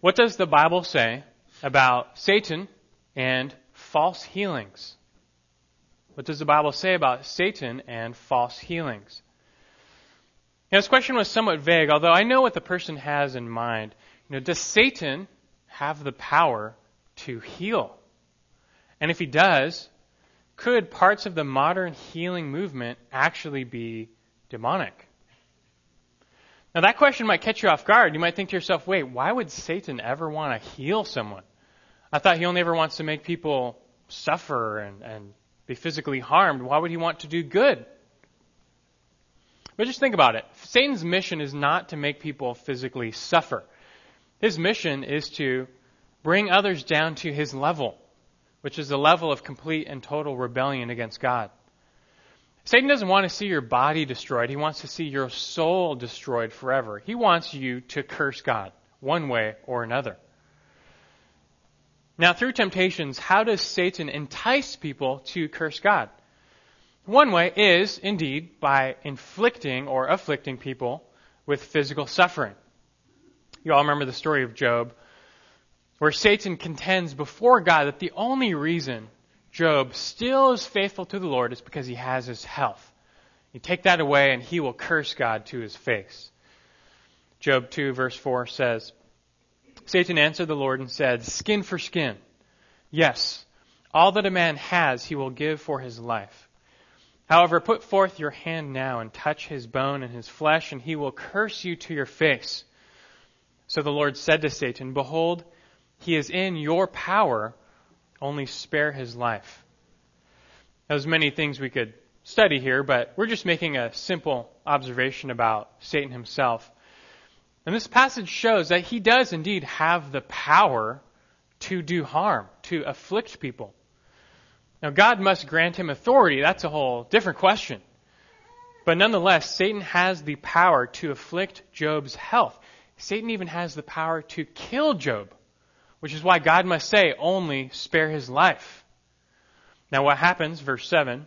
What does the Bible say about Satan and false healings? What does the Bible say about Satan and false healings? Now, this question was somewhat vague, although I know what the person has in mind. You know, does Satan have the power to heal? And if he does, could parts of the modern healing movement actually be demonic? Now, that question might catch you off guard. You might think to yourself, wait, why would Satan ever want to heal someone? I thought he only ever wants to make people suffer and, and be physically harmed. Why would he want to do good? But just think about it. Satan's mission is not to make people physically suffer. His mission is to bring others down to his level, which is the level of complete and total rebellion against God. Satan doesn't want to see your body destroyed. He wants to see your soul destroyed forever. He wants you to curse God one way or another. Now, through temptations, how does Satan entice people to curse God? One way is, indeed, by inflicting or afflicting people with physical suffering. You all remember the story of Job, where Satan contends before God that the only reason Job still is faithful to the Lord is because he has his health. You take that away and he will curse God to his face. Job 2 verse 4 says, Satan answered the Lord and said, Skin for skin. Yes, all that a man has he will give for his life. However, put forth your hand now and touch his bone and his flesh, and he will curse you to your face. So the Lord said to Satan, Behold, he is in your power, only spare his life. There's many things we could study here, but we're just making a simple observation about Satan himself. And this passage shows that he does indeed have the power to do harm, to afflict people. Now, God must grant him authority. That's a whole different question. But nonetheless, Satan has the power to afflict Job's health. Satan even has the power to kill Job, which is why God must say, only spare his life. Now, what happens, verse 7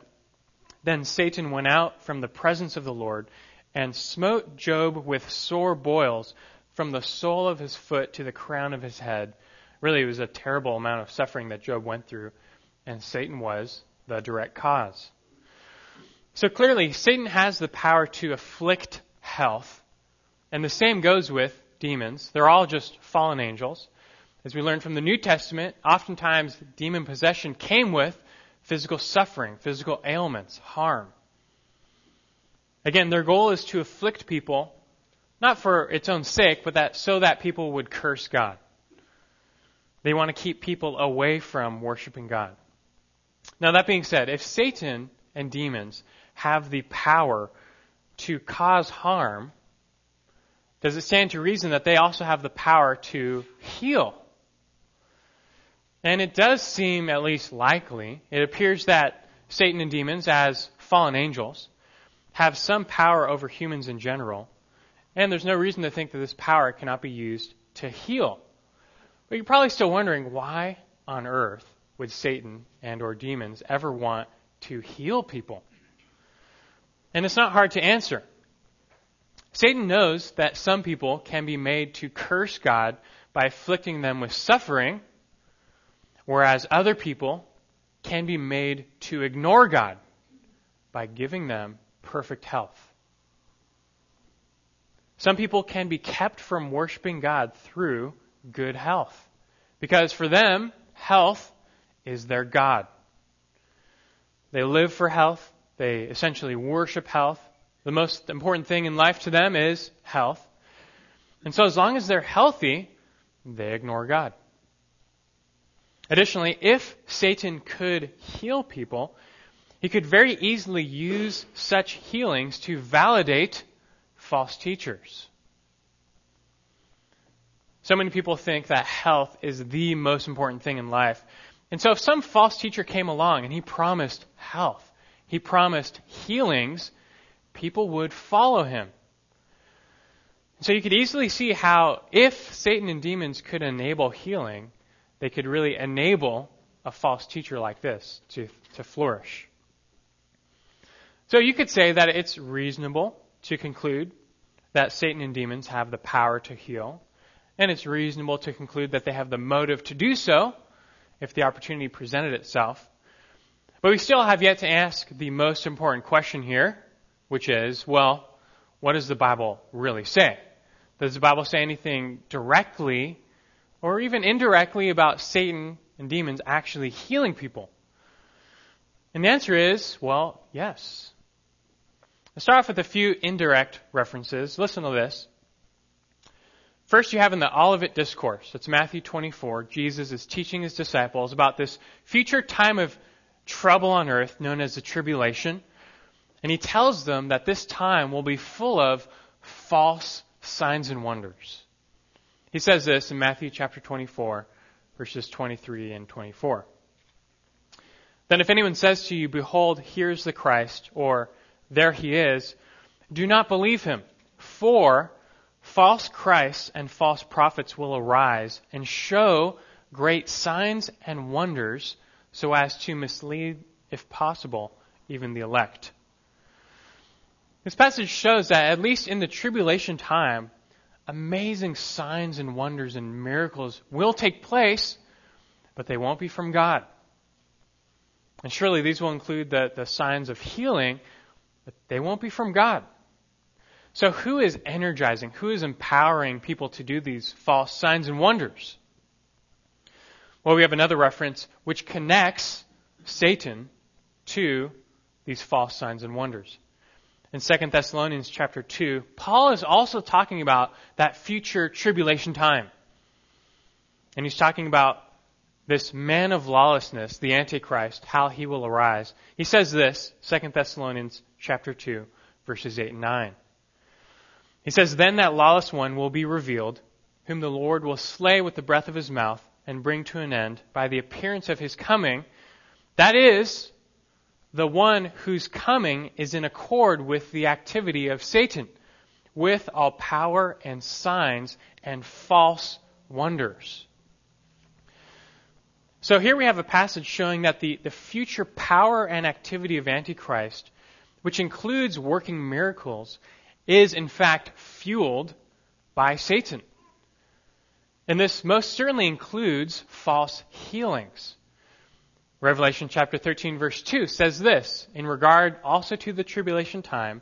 Then Satan went out from the presence of the Lord and smote Job with sore boils from the sole of his foot to the crown of his head. Really, it was a terrible amount of suffering that Job went through, and Satan was the direct cause. So clearly, Satan has the power to afflict health and the same goes with demons. They're all just fallen angels. As we learn from the New Testament, oftentimes demon possession came with physical suffering, physical ailments, harm. Again, their goal is to afflict people, not for its own sake, but that so that people would curse God. They want to keep people away from worshiping God. Now that being said, if Satan and demons have the power to cause harm, does it stand to reason that they also have the power to heal? And it does seem at least likely. It appears that Satan and demons, as fallen angels, have some power over humans in general. And there's no reason to think that this power cannot be used to heal. But you're probably still wondering why on earth would Satan and or demons ever want to heal people? And it's not hard to answer. Satan knows that some people can be made to curse God by afflicting them with suffering, whereas other people can be made to ignore God by giving them perfect health. Some people can be kept from worshiping God through good health. Because for them, health is their God. They live for health. They essentially worship health. The most important thing in life to them is health. And so as long as they're healthy, they ignore God. Additionally, if Satan could heal people, he could very easily use such healings to validate false teachers. So many people think that health is the most important thing in life. And so if some false teacher came along and he promised health, he promised healings, people would follow him. So you could easily see how if Satan and demons could enable healing, they could really enable a false teacher like this to, to flourish. So you could say that it's reasonable to conclude that Satan and demons have the power to heal. and it's reasonable to conclude that they have the motive to do so if the opportunity presented itself. But we still have yet to ask the most important question here, which is, well, what does the Bible really say? Does the Bible say anything directly or even indirectly about Satan and demons actually healing people? And the answer is, well, yes. Let's start off with a few indirect references. Listen to this. First, you have in the Olivet Discourse, that's Matthew 24, Jesus is teaching his disciples about this future time of trouble on earth known as the tribulation. And he tells them that this time will be full of false signs and wonders. He says this in Matthew chapter 24, verses 23 and 24. Then if anyone says to you, Behold, here's the Christ, or There he is, do not believe him. For false Christs and false prophets will arise and show great signs and wonders so as to mislead, if possible, even the elect. This passage shows that at least in the tribulation time, amazing signs and wonders and miracles will take place, but they won't be from God. And surely these will include the, the signs of healing, but they won't be from God. So, who is energizing, who is empowering people to do these false signs and wonders? Well, we have another reference which connects Satan to these false signs and wonders. In 2 Thessalonians chapter 2, Paul is also talking about that future tribulation time. And he's talking about this man of lawlessness, the Antichrist, how he will arise. He says this, 2 Thessalonians chapter 2, verses 8 and 9. He says, Then that lawless one will be revealed, whom the Lord will slay with the breath of his mouth and bring to an end by the appearance of his coming. That is, the one whose coming is in accord with the activity of Satan, with all power and signs and false wonders. So here we have a passage showing that the, the future power and activity of Antichrist, which includes working miracles, is in fact fueled by Satan. And this most certainly includes false healings. Revelation chapter 13 verse 2 says this, in regard also to the tribulation time,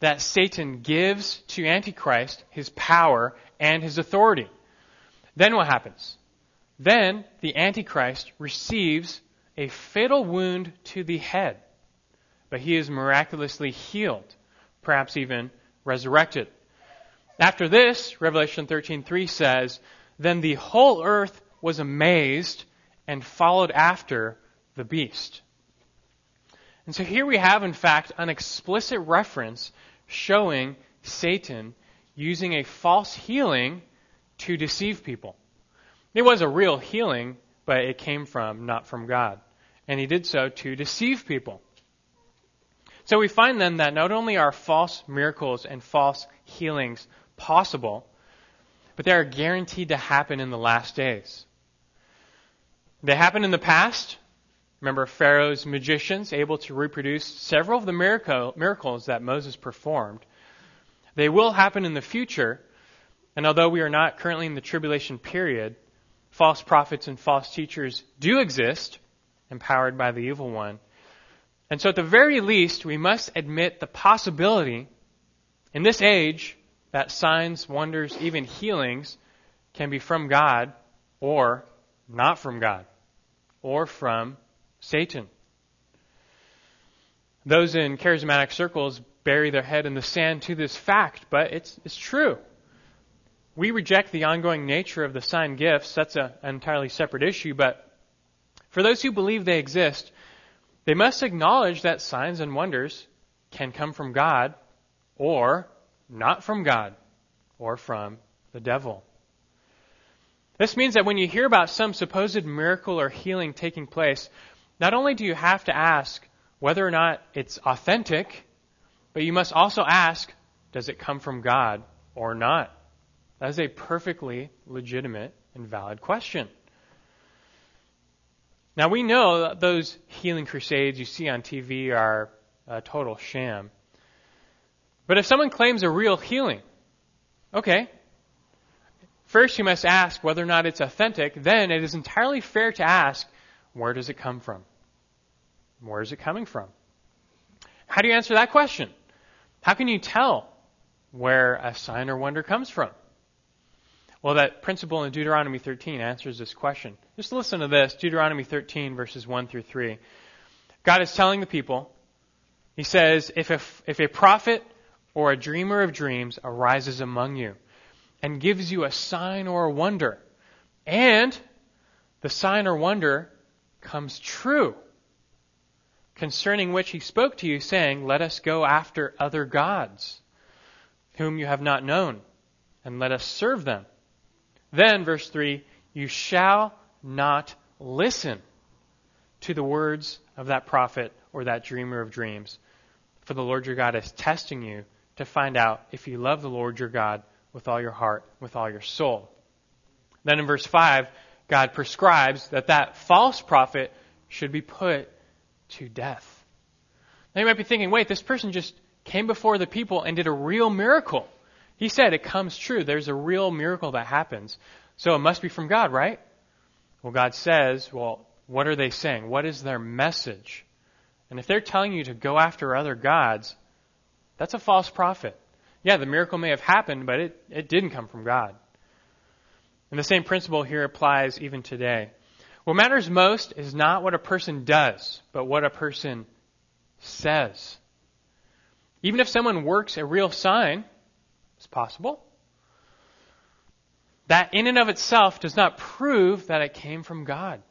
that Satan gives to Antichrist his power and his authority. Then what happens? Then the Antichrist receives a fatal wound to the head, but he is miraculously healed, perhaps even resurrected. After this, Revelation 13:3 says, then the whole earth was amazed and followed after the beast. And so here we have, in fact, an explicit reference showing Satan using a false healing to deceive people. It was a real healing, but it came from, not from God. And he did so to deceive people. So we find then that not only are false miracles and false healings possible, but they are guaranteed to happen in the last days. They happened in the past. Remember Pharaoh's magicians able to reproduce several of the miracle, miracles that Moses performed. They will happen in the future, and although we are not currently in the tribulation period, false prophets and false teachers do exist, empowered by the evil one. And so, at the very least, we must admit the possibility in this age that signs, wonders, even healings can be from God or not from God or from Satan. Those in charismatic circles bury their head in the sand to this fact, but it's, it's true. We reject the ongoing nature of the sign gifts. That's a, an entirely separate issue, but for those who believe they exist, they must acknowledge that signs and wonders can come from God or not from God or from the devil. This means that when you hear about some supposed miracle or healing taking place, not only do you have to ask whether or not it's authentic, but you must also ask, does it come from God or not? That is a perfectly legitimate and valid question. Now we know that those healing crusades you see on TV are a total sham. But if someone claims a real healing, okay, First, you must ask whether or not it's authentic. Then, it is entirely fair to ask, where does it come from? Where is it coming from? How do you answer that question? How can you tell where a sign or wonder comes from? Well, that principle in Deuteronomy 13 answers this question. Just listen to this Deuteronomy 13, verses 1 through 3. God is telling the people, He says, if a, if a prophet or a dreamer of dreams arises among you and gives you a sign or a wonder, and the sign or wonder comes true, concerning which he spoke to you, saying, Let us go after other gods, whom you have not known, and let us serve them. Then, verse 3, you shall not listen to the words of that prophet or that dreamer of dreams. For the Lord your God is testing you to find out if you love the Lord your God with all your heart, with all your soul. Then in verse 5, God prescribes that that false prophet should be put to death. Now you might be thinking, wait, this person just came before the people and did a real miracle. He said it comes true. There's a real miracle that happens. So it must be from God, right? Well, God says, well, what are they saying? What is their message? And if they're telling you to go after other gods, that's a false prophet. Yeah, the miracle may have happened, but it, it didn't come from God. And the same principle here applies even today. What matters most is not what a person does, but what a person says. Even if someone works a real sign, it's possible. That in and of itself does not prove that it came from God.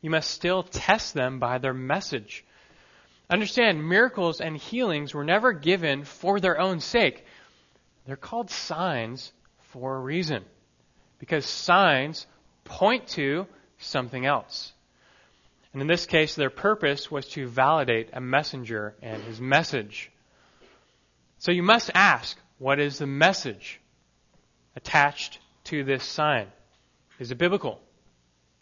You must still test them by their message. Understand, miracles and healings were never given for their own sake. They're called signs for a reason. Because signs point to something else. And in this case, their purpose was to validate a messenger and his message. So you must ask, what is the message attached to this sign? Is it biblical?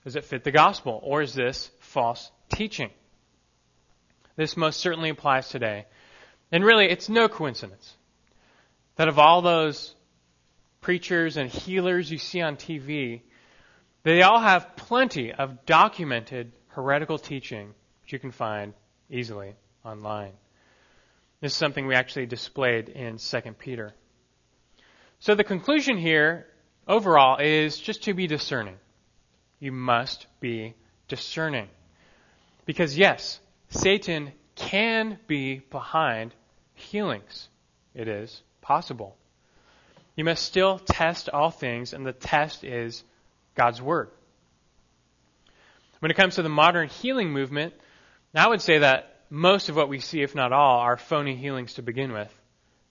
Does it fit the gospel? Or is this false teaching? This most certainly applies today. And really, it's no coincidence that of all those preachers and healers you see on TV, they all have plenty of documented heretical teaching, which you can find easily online. This is something we actually displayed in 2 Peter. So the conclusion here, overall, is just to be discerning. You must be discerning. Because yes, Satan can be behind healings. It is possible. You must still test all things, and the test is God's Word. When it comes to the modern healing movement, I would say that most of what we see, if not all, are phony healings to begin with.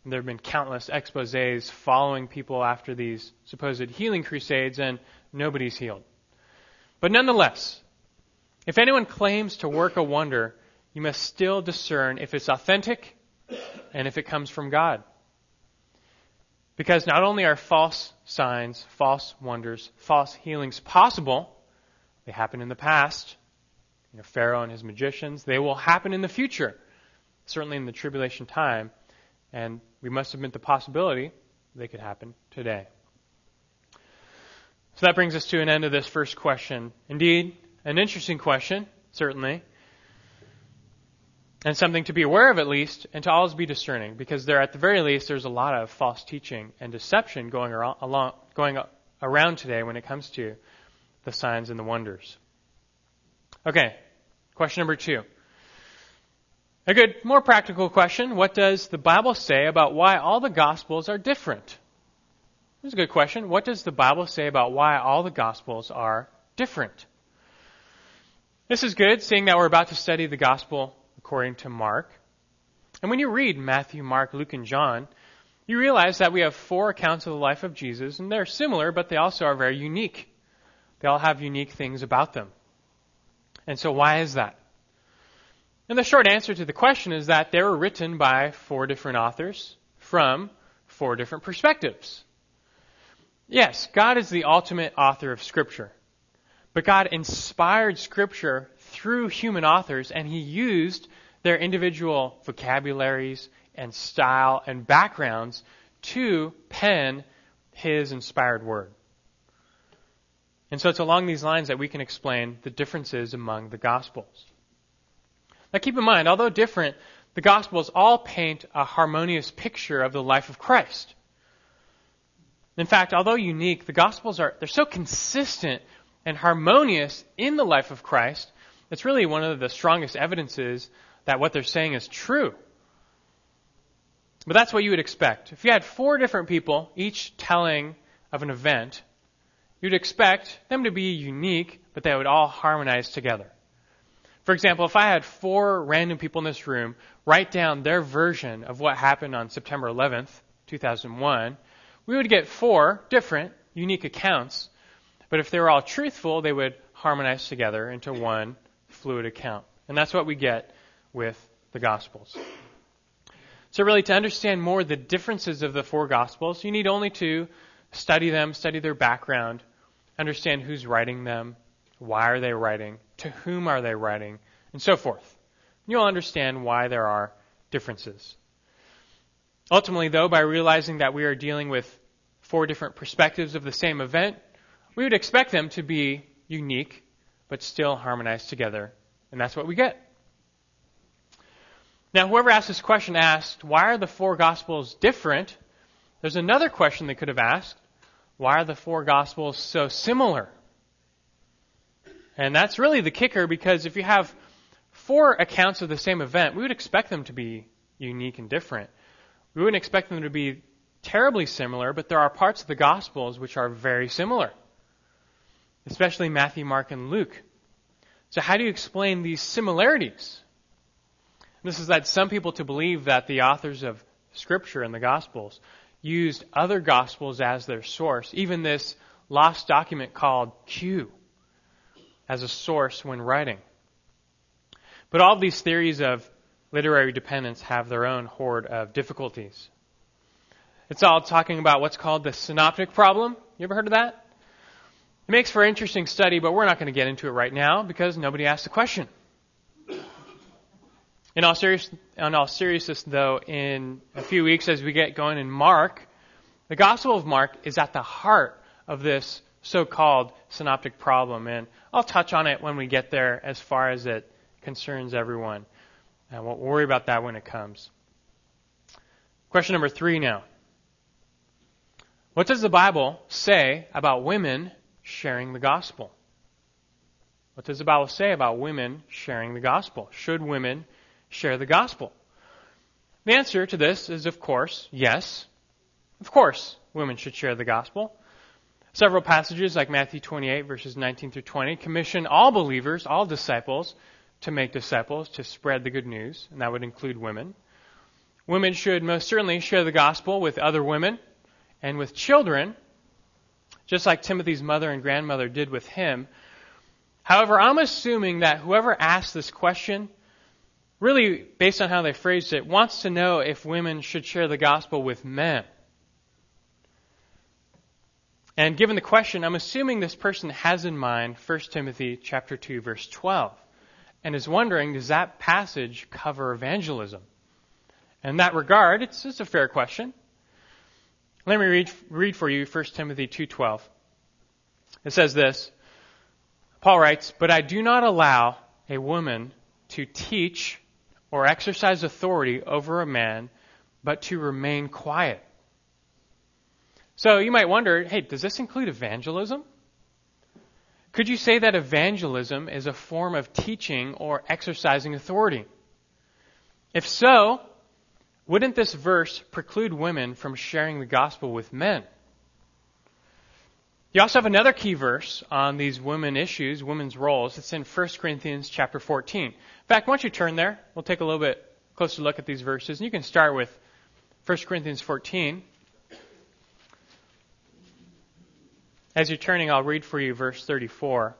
And there have been countless exposes following people after these supposed healing crusades, and nobody's healed. But nonetheless, if anyone claims to work a wonder, you must still discern if it's authentic and if it comes from God. Because not only are false signs, false wonders, false healings possible, they happen in the past, you know, Pharaoh and his magicians. They will happen in the future, certainly in the tribulation time, and we must admit the possibility they could happen today. So that brings us to an end of this first question. Indeed, an interesting question, certainly, and something to be aware of at least, and to always be discerning, because there, at the very least, there's a lot of false teaching and deception going around, along, going around today when it comes to the signs and the wonders. Okay, question number two. A good, more practical question. What does the Bible say about why all the Gospels are different? This is a good question. What does the Bible say about why all the Gospels are different? This is good, seeing that we're about to study the Gospel according to Mark. And when you read Matthew, Mark, Luke, and John, you realize that we have four accounts of the life of Jesus, and they're similar, but they also are very unique. They all have unique things about them. And so why is that? And the short answer to the question is that they were written by four different authors from four different perspectives. Yes, God is the ultimate author of Scripture. But God inspired Scripture through human authors, and He used their individual vocabularies and style and backgrounds to pen His inspired word. And so it's along these lines that we can explain the differences among the Gospels. Now keep in mind, although different, the Gospels all paint a harmonious picture of the life of Christ. In fact, although unique, the Gospels are, they're so consistent and harmonious in the life of Christ, it's really one of the strongest evidences that what they're saying is true. But that's what you would expect. If you had four different people, each telling of an event, you'd expect them to be unique, but they would all harmonize together. For example, if I had four random people in this room write down their version of what happened on September 11th, 2001, we would get four different, unique accounts. But if they were all truthful, they would harmonize together into one fluid account. And that's what we get with the Gospels. So, really, to understand more the differences of the four Gospels, you need only to study them, study their background, understand who's writing them, why are they writing, to whom are they writing, and so forth. You'll understand why there are differences. Ultimately, though, by realizing that we are dealing with four different perspectives of the same event, we would expect them to be unique, but still harmonized together. And that's what we get. Now, whoever asked this question asked, why are the four Gospels different? There's another question they could have asked. Why are the four Gospels so similar? And that's really the kicker because if you have four accounts of the same event, we would expect them to be unique and different. We wouldn't expect them to be terribly similar, but there are parts of the Gospels which are very similar, especially Matthew, Mark, and Luke. So, how do you explain these similarities? This has led some people to believe that the authors of Scripture and the Gospels used other Gospels as their source, even this lost document called Q as a source when writing. But all of these theories of literary dependence have their own horde of difficulties. It's all talking about what's called the synoptic problem. You ever heard of that? It makes for an interesting study, but we're not going to get into it right now because nobody asked the question. In all, serious, in all seriousness, though, in a few weeks as we get going in Mark, the Gospel of Mark is at the heart of this so-called synoptic problem, and I'll touch on it when we get there as far as it concerns everyone. And we'll worry about that when it comes. Question number three now. What does the Bible say about women sharing the gospel? What does the Bible say about women sharing the gospel? Should women share the gospel? The answer to this is, of course, yes. Of course, women should share the gospel. Several passages, like Matthew 28, verses 19 through 20, commission all believers, all disciples, to make disciples, to spread the good news, and that would include women. Women should most certainly share the gospel with other women and with children, just like Timothy's mother and grandmother did with him. However, I'm assuming that whoever asked this question, really based on how they phrased it, wants to know if women should share the gospel with men. And given the question, I'm assuming this person has in mind 1 Timothy chapter 2 verse 12 and is wondering does that passage cover evangelism? In that regard, it's, it's a fair question. Let me read, read for you 1 Timothy 2:12. It says this. Paul writes, "But I do not allow a woman to teach or exercise authority over a man, but to remain quiet." So you might wonder, hey, does this include evangelism? Could you say that evangelism is a form of teaching or exercising authority? If so, wouldn't this verse preclude women from sharing the gospel with men? You also have another key verse on these women issues, women's roles. It's in 1 Corinthians chapter 14. In fact, once you turn there, we'll take a little bit closer look at these verses. And you can start with 1 Corinthians 14. As you're turning, I'll read for you verse 34.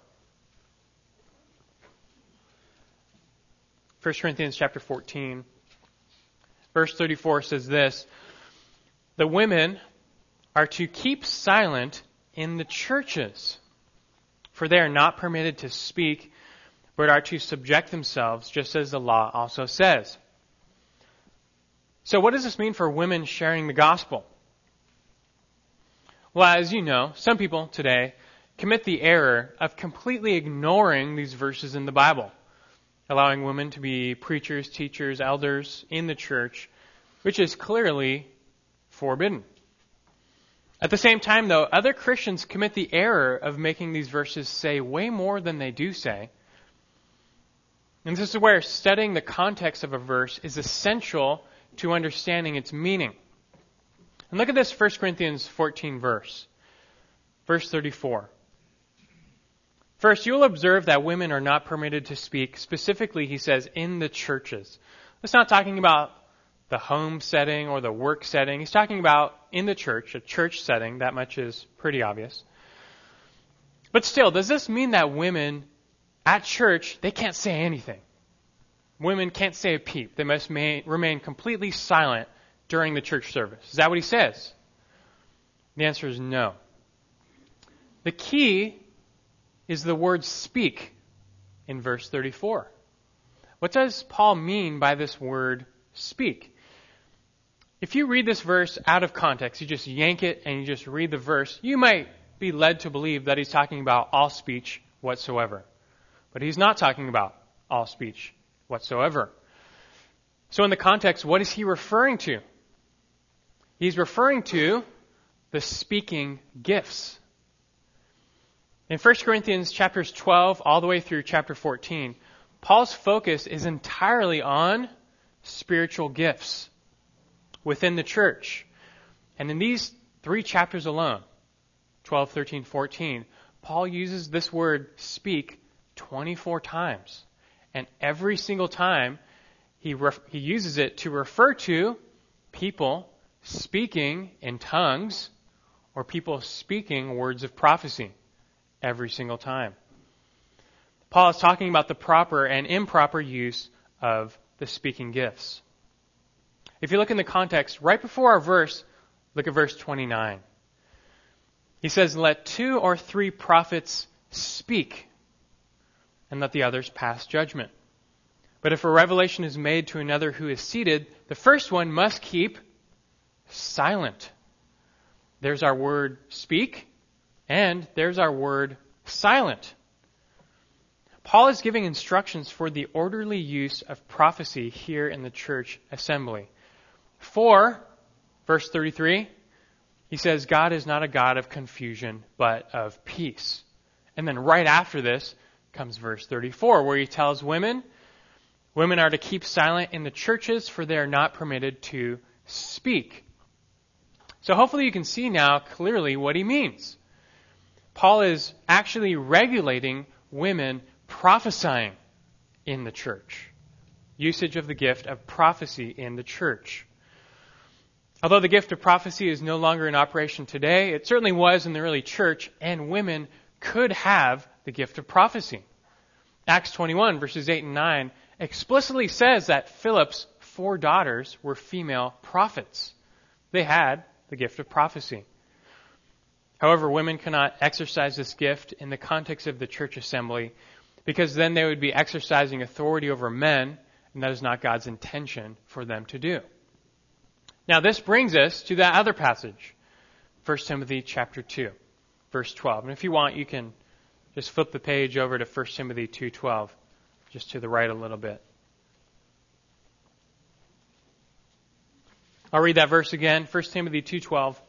1 Corinthians chapter 14. Verse 34 says this The women are to keep silent in the churches, for they are not permitted to speak, but are to subject themselves, just as the law also says. So, what does this mean for women sharing the gospel? Well, as you know, some people today commit the error of completely ignoring these verses in the Bible, allowing women to be preachers, teachers, elders in the church, which is clearly forbidden. At the same time, though, other Christians commit the error of making these verses say way more than they do say. And this is where studying the context of a verse is essential to understanding its meaning. And look at this 1 Corinthians 14 verse. Verse 34. First, you will observe that women are not permitted to speak, specifically, he says, in the churches. That's not talking about the home setting or the work setting. He's talking about in the church, a church setting. That much is pretty obvious. But still, does this mean that women at church, they can't say anything? Women can't say a peep. They must remain completely silent during the church service. Is that what he says? The answer is no. The key is the word speak in verse 34. What does Paul mean by this word speak? If you read this verse out of context, you just yank it and you just read the verse, you might be led to believe that he's talking about all speech whatsoever. But he's not talking about all speech whatsoever. So in the context, what is he referring to? He's referring to the speaking gifts. In 1 Corinthians chapters 12 all the way through chapter 14, Paul's focus is entirely on spiritual gifts within the church. And in these three chapters alone, 12, 13, 14, Paul uses this word speak 24 times. And every single time he, ref- he uses it to refer to people speaking in tongues or people speaking words of prophecy every single time. Paul is talking about the proper and improper use of the speaking gifts. If you look in the context, right before our verse, look at verse 29. He says, Let two or three prophets speak, and let the others pass judgment. But if a revelation is made to another who is seated, the first one must keep silent. There's our word speak. And there's our word silent. Paul is giving instructions for the orderly use of prophecy here in the church assembly. For, verse 33, he says, God is not a God of confusion, but of peace. And then right after this comes verse 34, where he tells women, women are to keep silent in the churches, for they are not permitted to speak. So hopefully you can see now clearly what he means. Paul is actually regulating women prophesying in the church. Usage of the gift of prophecy in the church. Although the gift of prophecy is no longer in operation today, it certainly was in the early church, and women could have the gift of prophecy. Acts 21, verses 8 and 9, explicitly says that Philip's four daughters were female prophets. They had the gift of prophecy. However, women cannot exercise this gift in the context of the church assembly because then they would be exercising authority over men, and that is not God's intention for them to do. Now, this brings us to that other passage, 1 Timothy chapter 2, verse 12. And if you want, you can just flip the page over to 1 Timothy 2:12, just to the right a little bit. I'll read that verse again, 1 Timothy 2:12.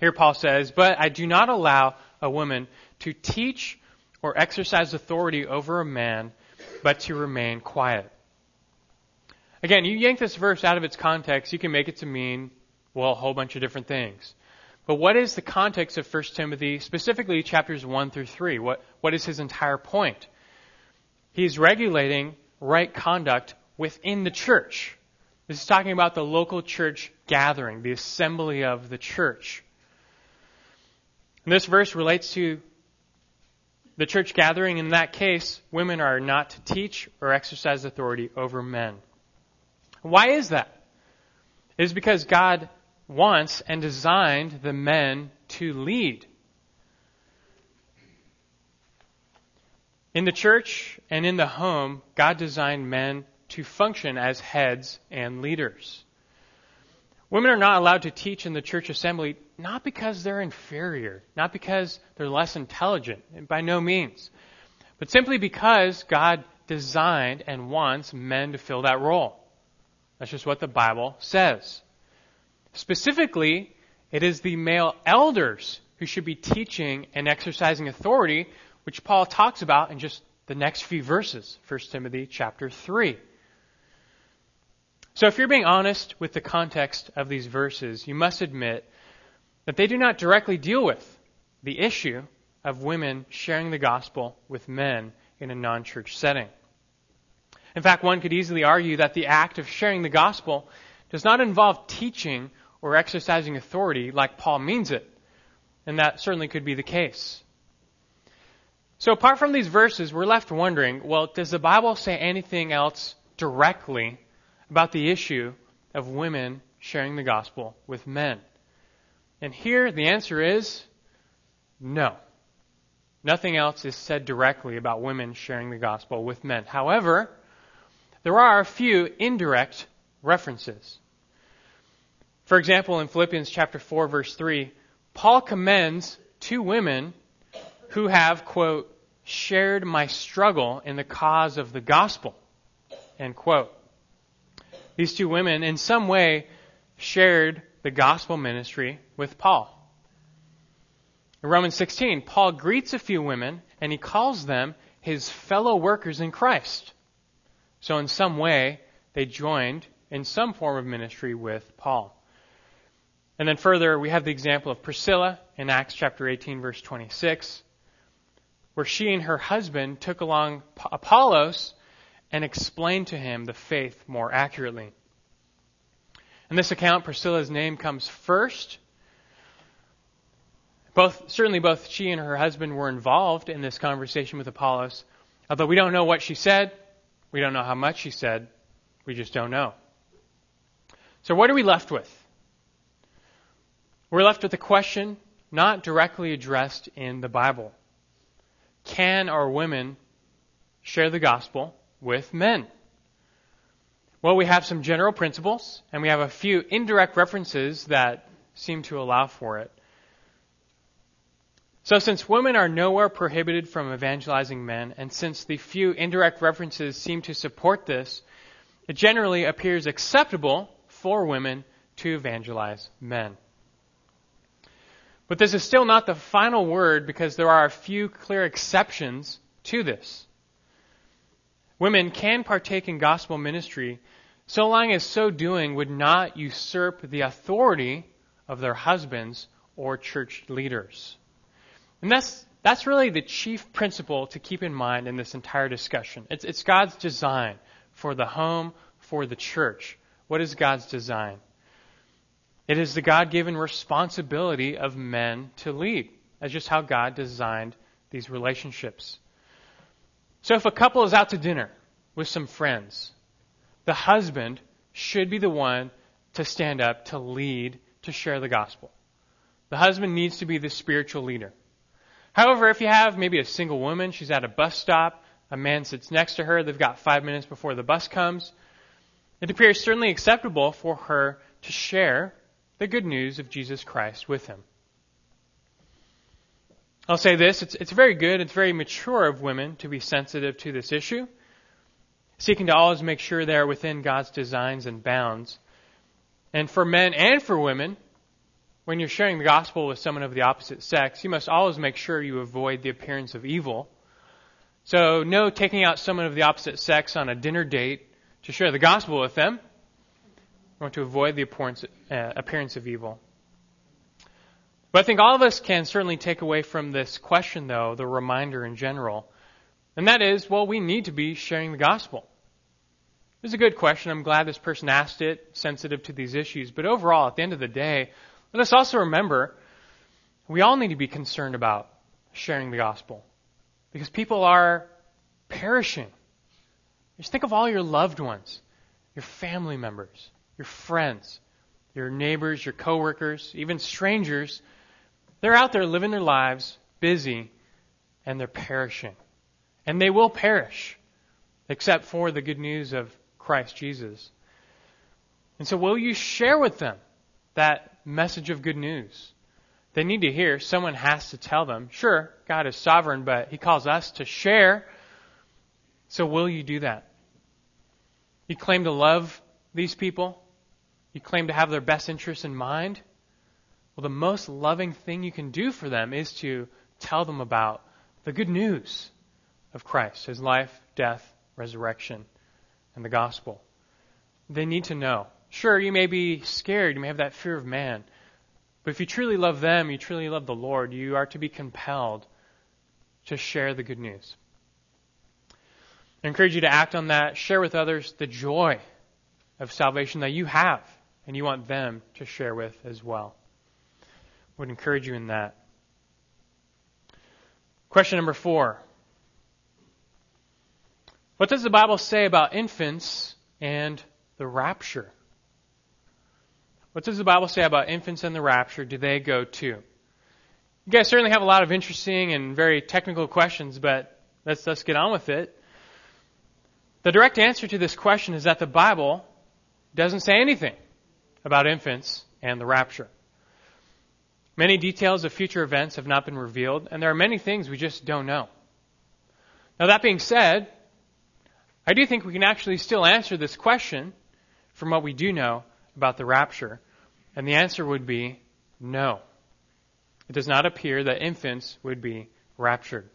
Here Paul says, But I do not allow a woman to teach or exercise authority over a man, but to remain quiet. Again, you yank this verse out of its context, you can make it to mean, well, a whole bunch of different things. But what is the context of 1 Timothy, specifically chapters 1 through 3? What, what is his entire point? He's regulating right conduct within the church. This is talking about the local church gathering, the assembly of the church. And this verse relates to the church gathering. In that case, women are not to teach or exercise authority over men. Why is that? It is because God wants and designed the men to lead. In the church and in the home, God designed men to function as heads and leaders. Women are not allowed to teach in the church assembly not because they're inferior, not because they're less intelligent, by no means, but simply because God designed and wants men to fill that role. That's just what the Bible says. Specifically, it is the male elders who should be teaching and exercising authority, which Paul talks about in just the next few verses, 1 Timothy chapter 3. So if you're being honest with the context of these verses, you must admit that they do not directly deal with the issue of women sharing the gospel with men in a non-church setting. In fact, one could easily argue that the act of sharing the gospel does not involve teaching or exercising authority like Paul means it. And that certainly could be the case. So apart from these verses, we're left wondering, well, does the Bible say anything else directly about the issue of women sharing the gospel with men? And here the answer is no. Nothing else is said directly about women sharing the gospel with men. However, there are a few indirect references. For example, in Philippians chapter 4 verse 3, Paul commends two women who have, quote, shared my struggle in the cause of the gospel, end quote. These two women, in some way, shared the gospel ministry with Paul. In Romans 16, Paul greets a few women and he calls them his fellow workers in Christ. So, in some way, they joined in some form of ministry with Paul. And then further, we have the example of Priscilla in Acts chapter 18, verse 26, where she and her husband took along Apollos and explain to him the faith more accurately. In this account, Priscilla's name comes first. Both, certainly both she and her husband were involved in this conversation with Apollos, although we don't know what she said, we don't know how much she said, we just don't know. So what are we left with? We're left with a question not directly addressed in the Bible. Can our women share the gospel with men? Well, we have some general principles, and we have a few indirect references that seem to allow for it. So, since women are nowhere prohibited from evangelizing men, and since the few indirect references seem to support this, it generally appears acceptable for women to evangelize men. But this is still not the final word because there are a few clear exceptions to this. Women can partake in gospel ministry so long as so doing would not usurp the authority of their husbands or church leaders. And that's, that's really the chief principle to keep in mind in this entire discussion. It's, it's God's design for the home, for the church. What is God's design? It is the God given responsibility of men to lead. That's just how God designed these relationships. So if a couple is out to dinner with some friends, the husband should be the one to stand up, to lead, to share the gospel. The husband needs to be the spiritual leader. However, if you have maybe a single woman, she's at a bus stop, a man sits next to her, they've got five minutes before the bus comes, it appears certainly acceptable for her to share the good news of Jesus Christ with him. I'll say this it's, it's very good, it's very mature of women to be sensitive to this issue seeking to always make sure they're within God's designs and bounds. And for men and for women, when you're sharing the gospel with someone of the opposite sex, you must always make sure you avoid the appearance of evil. So, no taking out someone of the opposite sex on a dinner date to share the gospel with them. We want to avoid the appearance, uh, appearance of evil. But I think all of us can certainly take away from this question, though, the reminder in general and that is, well, we need to be sharing the gospel. This is a good question. I'm glad this person asked it, sensitive to these issues. But overall, at the end of the day, let us also remember we all need to be concerned about sharing the gospel. Because people are perishing. Just think of all your loved ones, your family members, your friends, your neighbors, your coworkers, even strangers. They're out there living their lives, busy, and they're perishing and they will perish, except for the good news of Christ Jesus. And so, will you share with them that message of good news. They need to hear. Someone has to tell them. Sure, God is sovereign, but He calls us to share. So will you do that? You claim to love these people? You claim to have their best interests in mind? Well, the most loving thing you can do for them is to tell them about the good news of Christ, His life, death, resurrection, and the gospel. They need to know. Sure, you may be scared, you may have that fear of man, but if you truly love them, you truly love the Lord, you are to be compelled to share the good news. I encourage you to act on that, share with others the joy of salvation that you have and you want them to share with as well. I would encourage you in that. Question number four. What does the Bible say about infants and the rapture? What does the Bible say about infants and the rapture? Do they go too? You guys certainly have a lot of interesting and very technical questions, but let's, let's get on with it. The direct answer to this question is that the Bible doesn't say anything about infants and the rapture. Many details of future events have not been revealed, and there are many things we just don't know. Now, that being said, I do think we can actually still answer this question from what we do know about the rapture, and the answer would be no. It does not appear that infants would be raptured.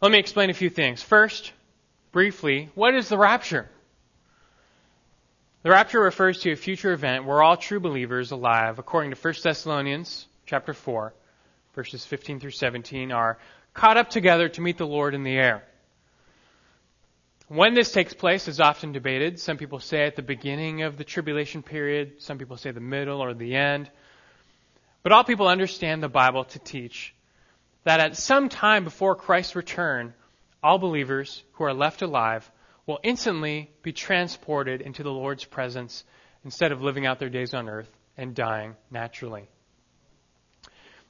Let me explain a few things. First, briefly, what is the rapture? The rapture refers to a future event where all true believers alive, according to 1 Thessalonians chapter 4, verses 15 through 17, are caught up together to meet the Lord in the air. When this takes place is often debated. Some people say at the beginning of the tribulation period, some people say the middle or the end. But all people understand the Bible to teach that at some time before Christ's return, all believers who are left alive will instantly be transported into the Lord's presence instead of living out their days on earth and dying naturally.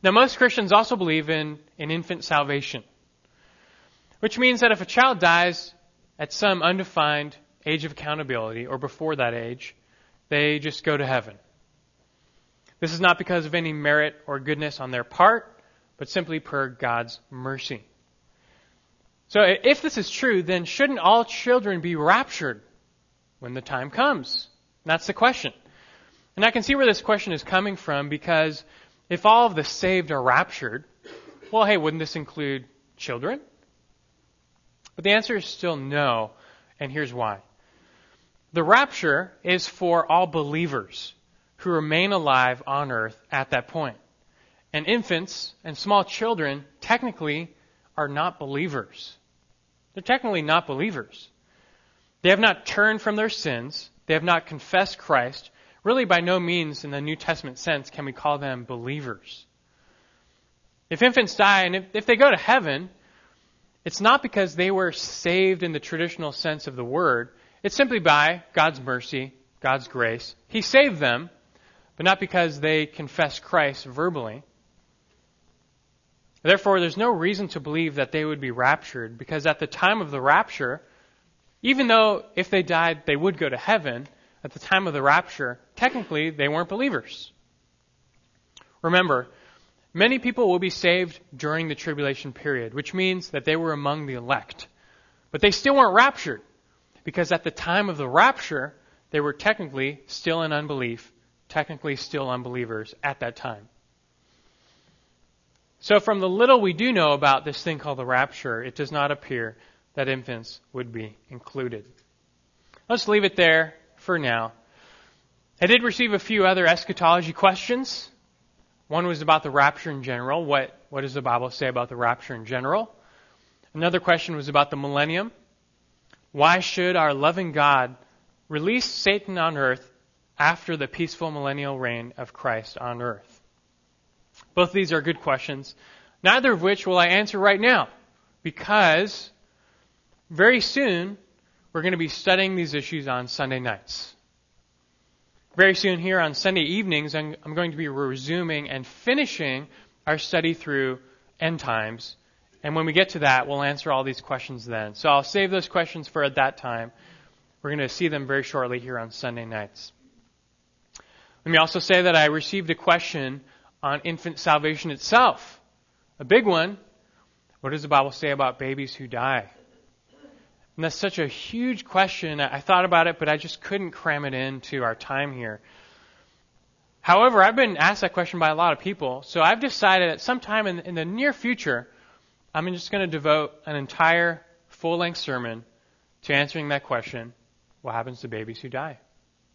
Now, most Christians also believe in, in infant salvation, which means that if a child dies at some undefined age of accountability or before that age, they just go to heaven. This is not because of any merit or goodness on their part, but simply per God's mercy. So if this is true, then shouldn't all children be raptured when the time comes? That's the question. And I can see where this question is coming from because if all of the saved are raptured, well, hey, wouldn't this include children? But the answer is still no, and here's why. The rapture is for all believers who remain alive on earth at that point. And infants and small children technically are not believers. They're technically not believers. They have not turned from their sins. They have not confessed Christ. Really, by no means, in the New Testament sense, can we call them believers. If infants die and if, if they go to heaven, it's not because they were saved in the traditional sense of the word. It's simply by God's mercy, God's grace. He saved them, but not because they confessed Christ verbally. Therefore, there's no reason to believe that they would be raptured, because at the time of the rapture, even though if they died they would go to heaven, at the time of the rapture, technically they weren't believers. Remember, many people will be saved during the tribulation period, which means that they were among the elect. But they still weren't raptured, because at the time of the rapture, they were technically still in unbelief, technically still unbelievers at that time. So, from the little we do know about this thing called the rapture, it does not appear that infants would be included. Let's leave it there for now. I did receive a few other eschatology questions. One was about the rapture in general. What, what does the Bible say about the rapture in general? Another question was about the millennium. Why should our loving God release Satan on earth after the peaceful millennial reign of Christ on earth? Both of these are good questions, neither of which will I answer right now, because very soon we're going to be studying these issues on Sunday nights. Very soon here on Sunday evenings, I'm, I'm going to be resuming and finishing our study through end times. And when we get to that, we'll answer all these questions then. So I'll save those questions for at that time. We're going to see them very shortly here on Sunday nights. Let me also say that I received a question on infant salvation itself. A big one. What does the Bible say about babies who die? And that's such a huge question. I thought about it, but I just couldn't cram it into our time here. However, I've been asked that question by a lot of people, so I've decided that sometime in, in the near future, I'm just going to devote an entire full length sermon to answering that question what happens to babies who die?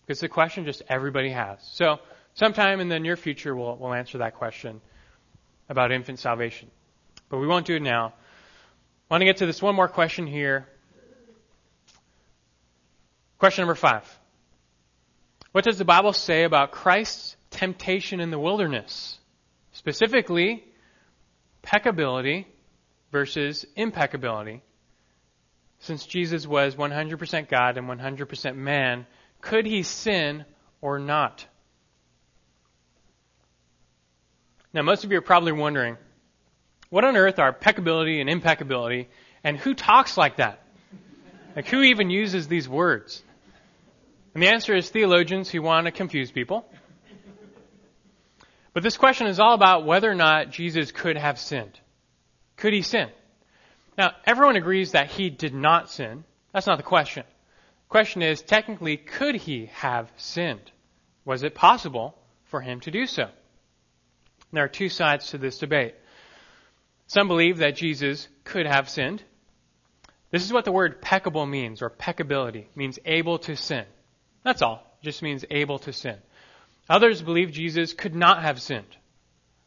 Because the question just everybody has. So, sometime in the near future, we'll, we'll answer that question about infant salvation. But we won't do it now. I want to get to this one more question here Question number five. What does the Bible say about Christ's temptation in the wilderness? Specifically, peccability versus impeccability. Since Jesus was 100% God and 100% man, could he sin or not? Now, most of you are probably wondering, what on earth are peccability and impeccability, and who talks like that? Like, who even uses these words? And the answer is theologians who want to confuse people. But this question is all about whether or not Jesus could have sinned. Could he sin? Now, everyone agrees that he did not sin. That's not the question. The question is, technically, could he have sinned? Was it possible for him to do so? There are two sides to this debate. Some believe that Jesus could have sinned. This is what the word peccable means, or peccability, means able to sin. That's all. It just means able to sin. Others believe Jesus could not have sinned.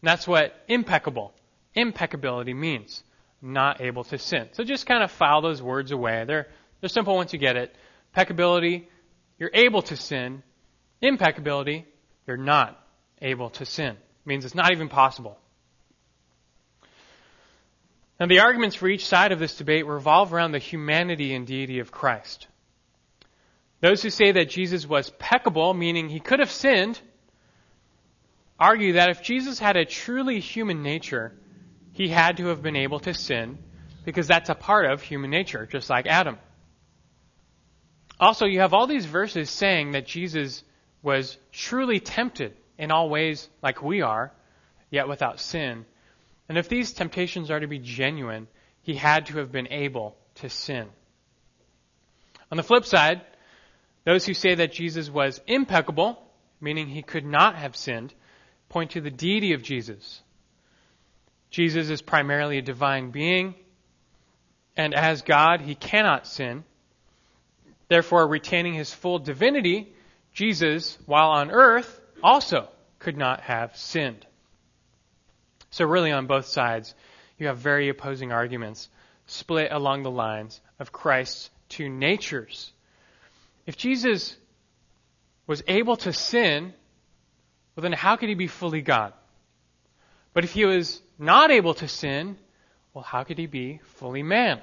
And that's what impeccable, impeccability means. Not able to sin. So just kind of file those words away. They're, they're simple once you get it. Peccability, you're able to sin. Impeccability, you're not able to sin. Means it's not even possible. Now, the arguments for each side of this debate revolve around the humanity and deity of Christ. Those who say that Jesus was peccable, meaning he could have sinned, argue that if Jesus had a truly human nature, he had to have been able to sin because that's a part of human nature, just like Adam. Also, you have all these verses saying that Jesus was truly tempted in all ways like we are, yet without sin. And if these temptations are to be genuine, he had to have been able to sin. On the flip side, those who say that Jesus was impeccable, meaning he could not have sinned, point to the deity of Jesus. Jesus is primarily a divine being, and as God, he cannot sin. Therefore, retaining his full divinity, Jesus, while on earth, also could not have sinned. So, really, on both sides, you have very opposing arguments split along the lines of Christ's two natures. If Jesus was able to sin, well, then how could he be fully God? But if he was not able to sin, well, how could he be fully man?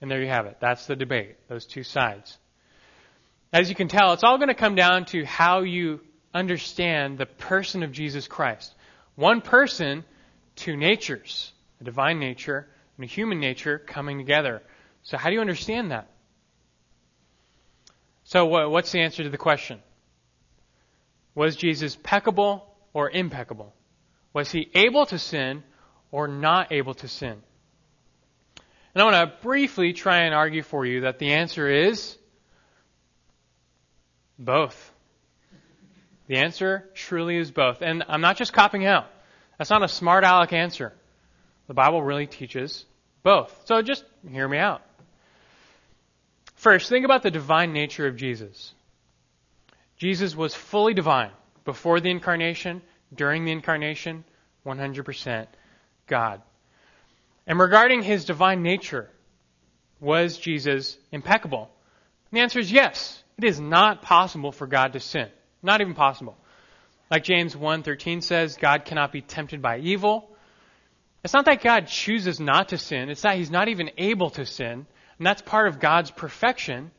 And there you have it. That's the debate, those two sides. As you can tell, it's all going to come down to how you understand the person of Jesus Christ. One person, two natures, a divine nature and a human nature coming together. So how do you understand that? So, what's the answer to the question? Was Jesus peccable or impeccable? Was he able to sin or not able to sin? And I want to briefly try and argue for you that the answer is both. The answer truly is both. And I'm not just copping out. That's not a smart aleck answer. The Bible really teaches both. So just hear me out. First, think about the divine nature of Jesus. Jesus was fully divine before the incarnation, during the incarnation, 100% God. And regarding his divine nature, was Jesus impeccable? And the answer is yes. It is not possible for God to sin. Not even possible. Like James 1:13 says, God cannot be tempted by evil. It's not that God chooses not to sin, it's that he's not even able to sin. And that's part of God's perfection,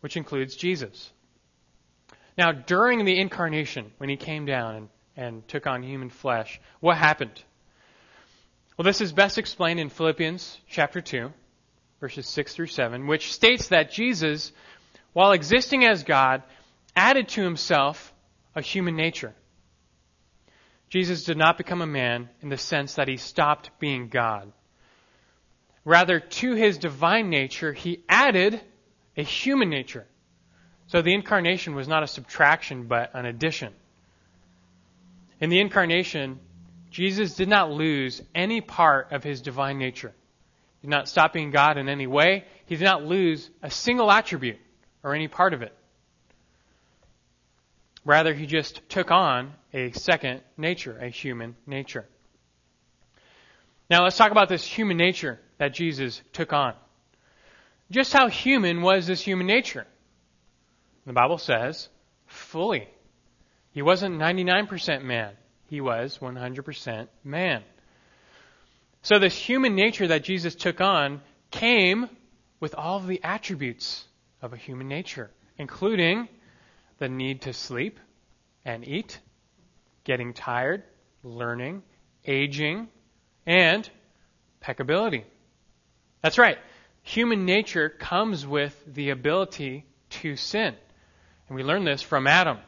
which includes Jesus. Now, during the incarnation, when he came down and, and took on human flesh, what happened? Well, this is best explained in Philippians chapter 2, verses 6 through 7, which states that Jesus, while existing as God, added to himself a human nature. Jesus did not become a man in the sense that he stopped being God. Rather, to his divine nature, he added a human nature. So the incarnation was not a subtraction, but an addition. In the incarnation, Jesus did not lose any part of his divine nature. He did not stop being God in any way. He did not lose a single attribute or any part of it. Rather, he just took on a second nature, a human nature. Now let's talk about this human nature that Jesus took on. Just how human was this human nature? The Bible says, fully. He wasn't 99% man. He was 100% man. So this human nature that Jesus took on came with all of the attributes of a human nature, including the need to sleep and eat, getting tired, learning, aging, and peccability. That's right. Human nature comes with the ability to sin. And we learn this from Adam.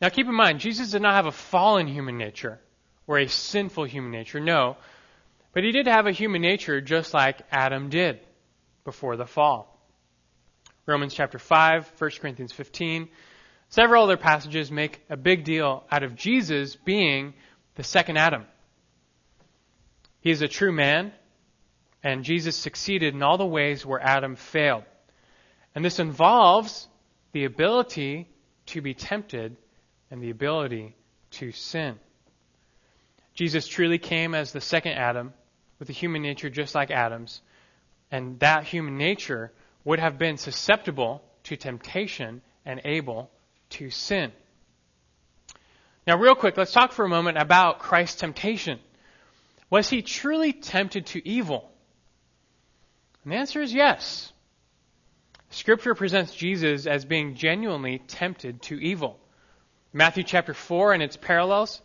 Now keep in mind, Jesus did not have a fallen human nature or a sinful human nature. No. But he did have a human nature just like Adam did before the fall. Romans chapter 5, 1 Corinthians 15. Several other passages make a big deal out of Jesus being the second Adam. He is a true man, and Jesus succeeded in all the ways where Adam failed. And this involves the ability to be tempted and the ability to sin. Jesus truly came as the second Adam with a human nature just like Adam's, and that human nature would have been susceptible to temptation and able to sin. Now, real quick, let's talk for a moment about Christ's temptation. Was he truly tempted to evil? And the answer is yes. Scripture presents Jesus as being genuinely tempted to evil. Matthew chapter 4 and its parallels,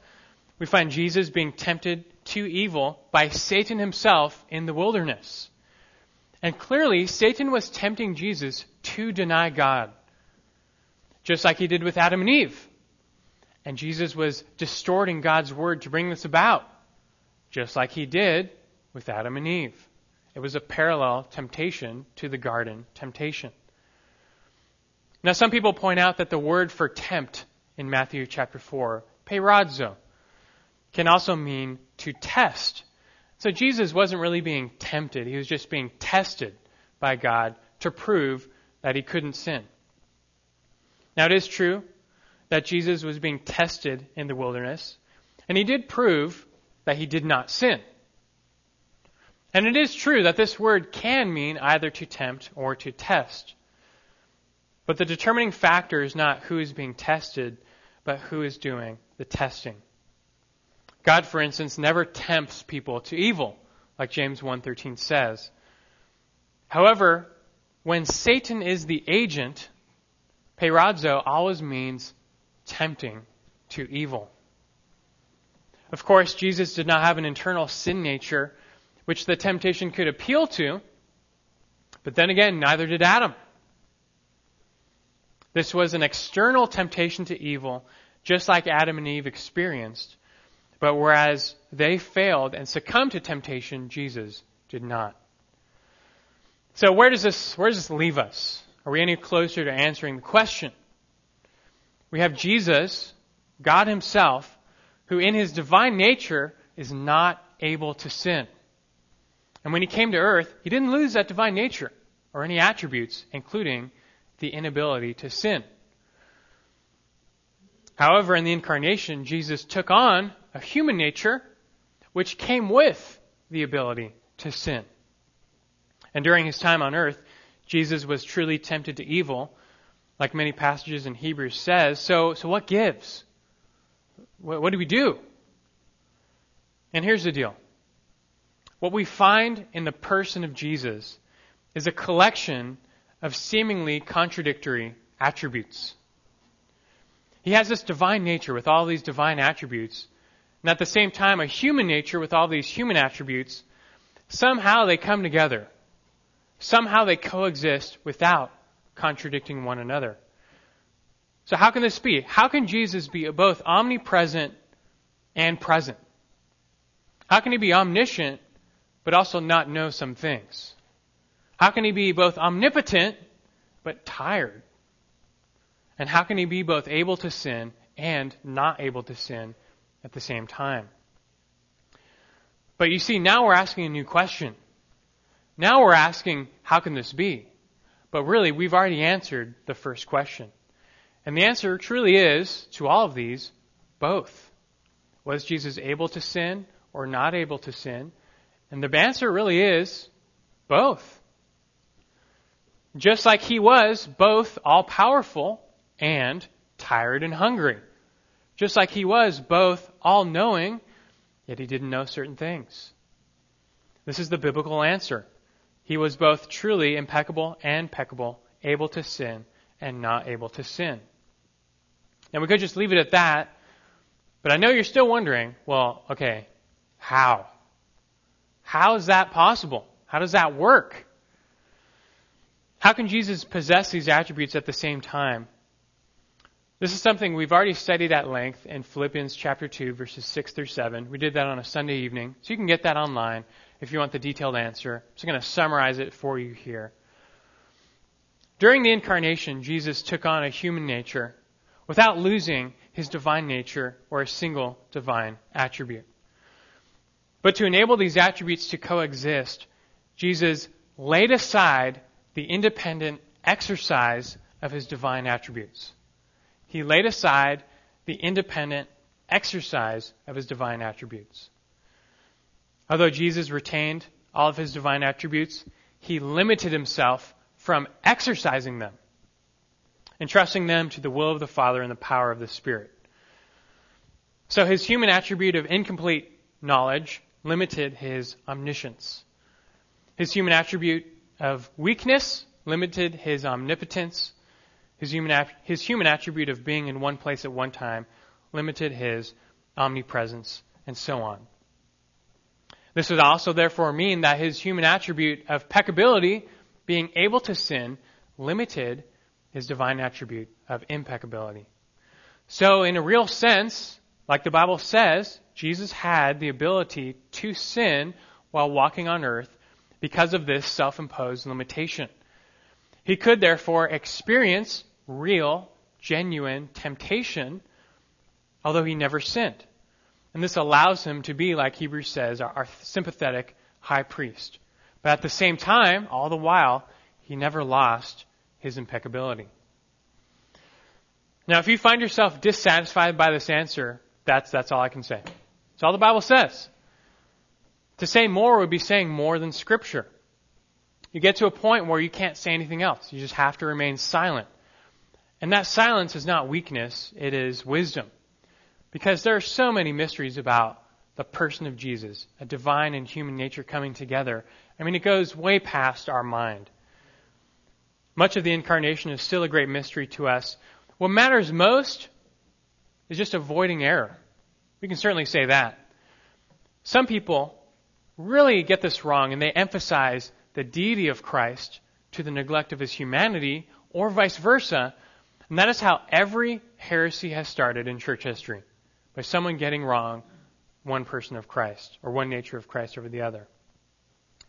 we find Jesus being tempted to evil by Satan himself in the wilderness. And clearly, Satan was tempting Jesus to deny God, just like he did with Adam and Eve. And Jesus was distorting God's word to bring this about, just like he did with Adam and Eve. It was a parallel temptation to the garden temptation. Now, some people point out that the word for tempt in Matthew chapter 4, peirazo, can also mean to test. So Jesus wasn't really being tempted, he was just being tested by God to prove that he couldn't sin. Now, it is true that Jesus was being tested in the wilderness, and he did prove that he did not sin. And it is true that this word can mean either to tempt or to test. But the determining factor is not who is being tested, but who is doing the testing. God, for instance, never tempts people to evil, like James 1:13 says. However, when Satan is the agent, peirazo always means tempting to evil. Of course, Jesus did not have an internal sin nature which the temptation could appeal to. But then again, neither did Adam. This was an external temptation to evil, just like Adam and Eve experienced. But whereas they failed and succumbed to temptation, Jesus did not. So where does this, where does this leave us? Are we any closer to answering the question? We have Jesus, God Himself, who in His divine nature is not able to sin. And when he came to earth, he didn't lose that divine nature or any attributes, including the inability to sin. However, in the incarnation, Jesus took on a human nature which came with the ability to sin. And during his time on earth, Jesus was truly tempted to evil, like many passages in Hebrews says. So, so what gives? What, what do we do? And here's the deal. What we find in the person of Jesus is a collection of seemingly contradictory attributes. He has this divine nature with all these divine attributes, and at the same time, a human nature with all these human attributes. Somehow they come together. Somehow they coexist without contradicting one another. So, how can this be? How can Jesus be both omnipresent and present? How can he be omniscient, but also not know some things? How can he be both omnipotent, but tired? And how can he be both able to sin and not able to sin at the same time? But you see, now we're asking a new question. Now we're asking, how can this be? But really, we've already answered the first question. And the answer truly is, to all of these, both. Was Jesus able to sin or not able to sin? And the answer really is both. Just like he was both all powerful and tired and hungry. Just like he was both all knowing, yet he didn't know certain things. This is the biblical answer. He was both truly impeccable and peccable, able to sin and not able to sin. And we could just leave it at that, but I know you're still wondering, well, okay, how? How is that possible? How does that work? How can Jesus possess these attributes at the same time? This is something we've already studied at length in Philippians chapter 2, verses 6 through 7. We did that on a Sunday evening, so you can get that online if you want the detailed answer. I'm just going to summarize it for you here. During the incarnation, Jesus took on a human nature without losing his divine nature or a single divine attribute. But to enable these attributes to coexist, Jesus laid aside the independent exercise of his divine attributes he laid aside the independent exercise of his divine attributes. Although Jesus retained all of his divine attributes, he limited himself from exercising them, entrusting them to the will of the Father and the power of the Spirit. So his human attribute of incomplete knowledge limited his omniscience. His human attribute of weakness limited his omnipotence. His human, his human attribute of being in one place at one time limited his omnipresence, and so on. This would also therefore mean that his human attribute of peccability, being able to sin, limited his divine attribute of impeccability. So, in a real sense, like the Bible says, Jesus had the ability to sin while walking on earth because of this self imposed limitation. He could therefore experience real, genuine temptation, although he never sinned. And this allows him to be, like Hebrews says, our, our sympathetic high priest. But at the same time, all the while, he never lost his impeccability. Now, if you find yourself dissatisfied by this answer, that's, that's all I can say. It's all the Bible says. To say more would be saying more than Scripture. You get to a point where you can't say anything else. You just have to remain silent. And that silence is not weakness, it is wisdom. Because there are so many mysteries about the person of Jesus, a divine and human nature coming together. I mean, it goes way past our mind. Much of the incarnation is still a great mystery to us. What matters most is just avoiding error. We can certainly say that. Some people really get this wrong and they emphasize the deity of Christ to the neglect of his humanity, or vice versa. And that is how every heresy has started in church history by someone getting wrong one person of Christ or one nature of Christ over the other.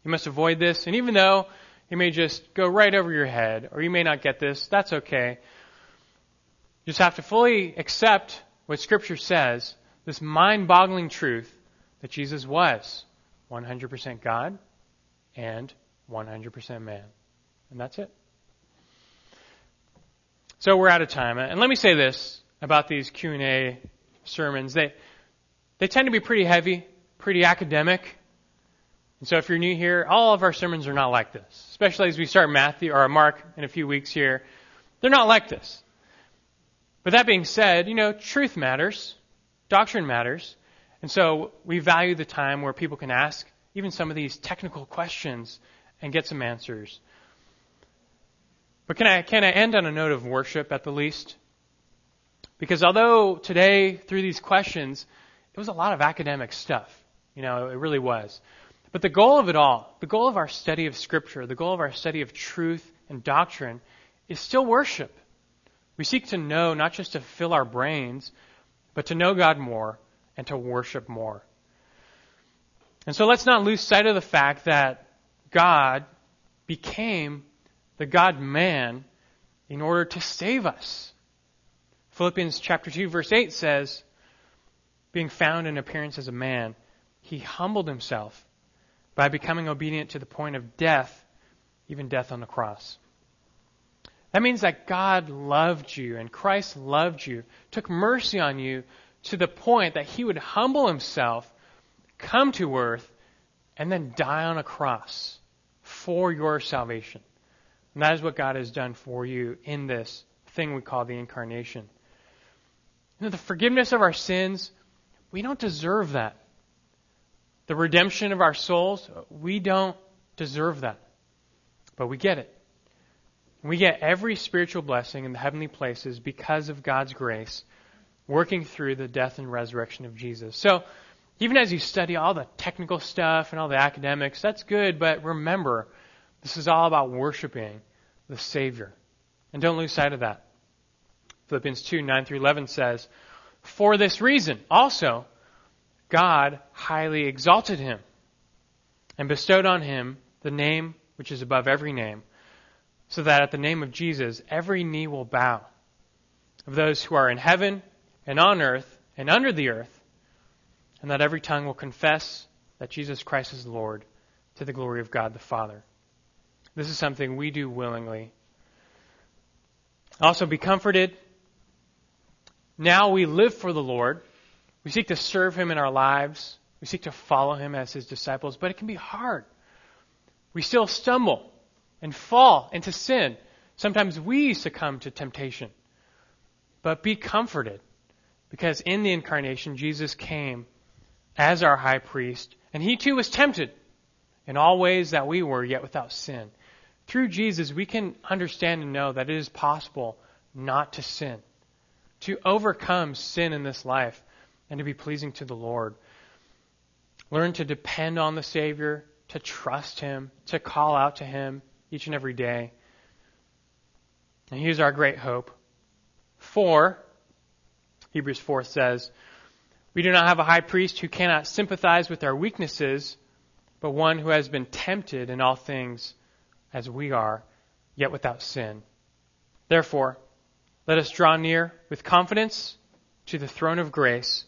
You must avoid this, and even though it may just go right over your head, or you may not get this, that's okay. You just have to fully accept what Scripture says, this mind boggling truth that Jesus was 100% God and 100% man. And that's it. So we're out of time. And let me say this about these Q&A sermons. They, they tend to be pretty heavy, pretty academic. And so if you're new here, all of our sermons are not like this. Especially as we start Matthew or Mark in a few weeks here. They're not like this. But that being said, you know, truth matters. Doctrine matters. And so we value the time where people can ask even some of these technical questions and get some answers. But can I, can I end on a note of worship at the least? Because although today, through these questions, it was a lot of academic stuff. You know, it really was. But the goal of it all, the goal of our study of Scripture, the goal of our study of truth and doctrine, is still worship. We seek to know, not just to fill our brains, but to know God more and to worship more. And so let's not lose sight of the fact that God became the God man in order to save us. Philippians chapter 2 verse 8 says, being found in appearance as a man, he humbled himself by becoming obedient to the point of death, even death on the cross. That means that God loved you and Christ loved you, took mercy on you to the point that he would humble himself, come to earth, and then die on a cross for your salvation. And that is what God has done for you in this thing we call the incarnation. You know, the forgiveness of our sins, we don't deserve that. The redemption of our souls, we don't deserve that. But we get it. We get every spiritual blessing in the heavenly places because of God's grace working through the death and resurrection of Jesus. So, even as you study all the technical stuff and all the academics, that's good, but remember, this is all about worshiping the Savior. And don't lose sight of that. Philippians 2 9 through 11 says, For this reason, also, God highly exalted him and bestowed on him the name which is above every name, so that at the name of Jesus every knee will bow, of those who are in heaven and on earth and under the earth, and that every tongue will confess that Jesus Christ is Lord to the glory of God the Father. This is something we do willingly. Also, be comforted. Now we live for the Lord. We seek to serve Him in our lives. We seek to follow Him as His disciples, but it can be hard. We still stumble and fall into sin. Sometimes we succumb to temptation. But be comforted because in the incarnation, Jesus came as our high priest, and He too was tempted in all ways that we were, yet without sin. Through Jesus, we can understand and know that it is possible not to sin, to overcome sin in this life and to be pleasing to the Lord. Learn to depend on the Savior, to trust Him, to call out to Him each and every day. And here's our great hope. For, Hebrews 4 says, we do not have a high priest who cannot sympathize with our weaknesses, but one who has been tempted in all things as we are, yet without sin. Therefore, let us draw near with confidence to the throne of grace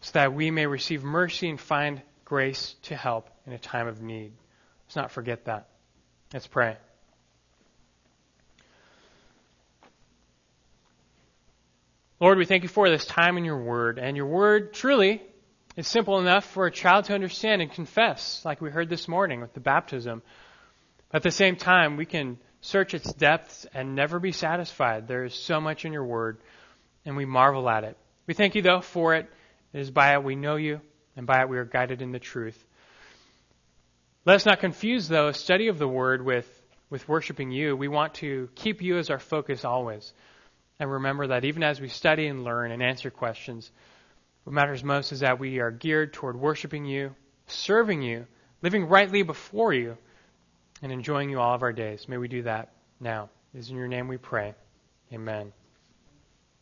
so that we may receive mercy and find grace to help in a time of need. Let's not forget that. Let's pray. Lord, we thank you for this time in your word. And your word truly is simple enough for a child to understand and confess, like we heard this morning with the baptism. But at the same time, we can search its depths and never be satisfied. There is so much in your word, and we marvel at it. We thank you, though, for it. It is by it we know you, and by it we are guided in the truth. Let us not confuse, though, a study of the Word with, with worshiping you. We want to keep you as our focus always. And remember that even as we study and learn and answer questions, what matters most is that we are geared toward worshiping you, serving you, living rightly before you, and enjoying you all of our days. May we do that now. It is in your name we pray. Amen.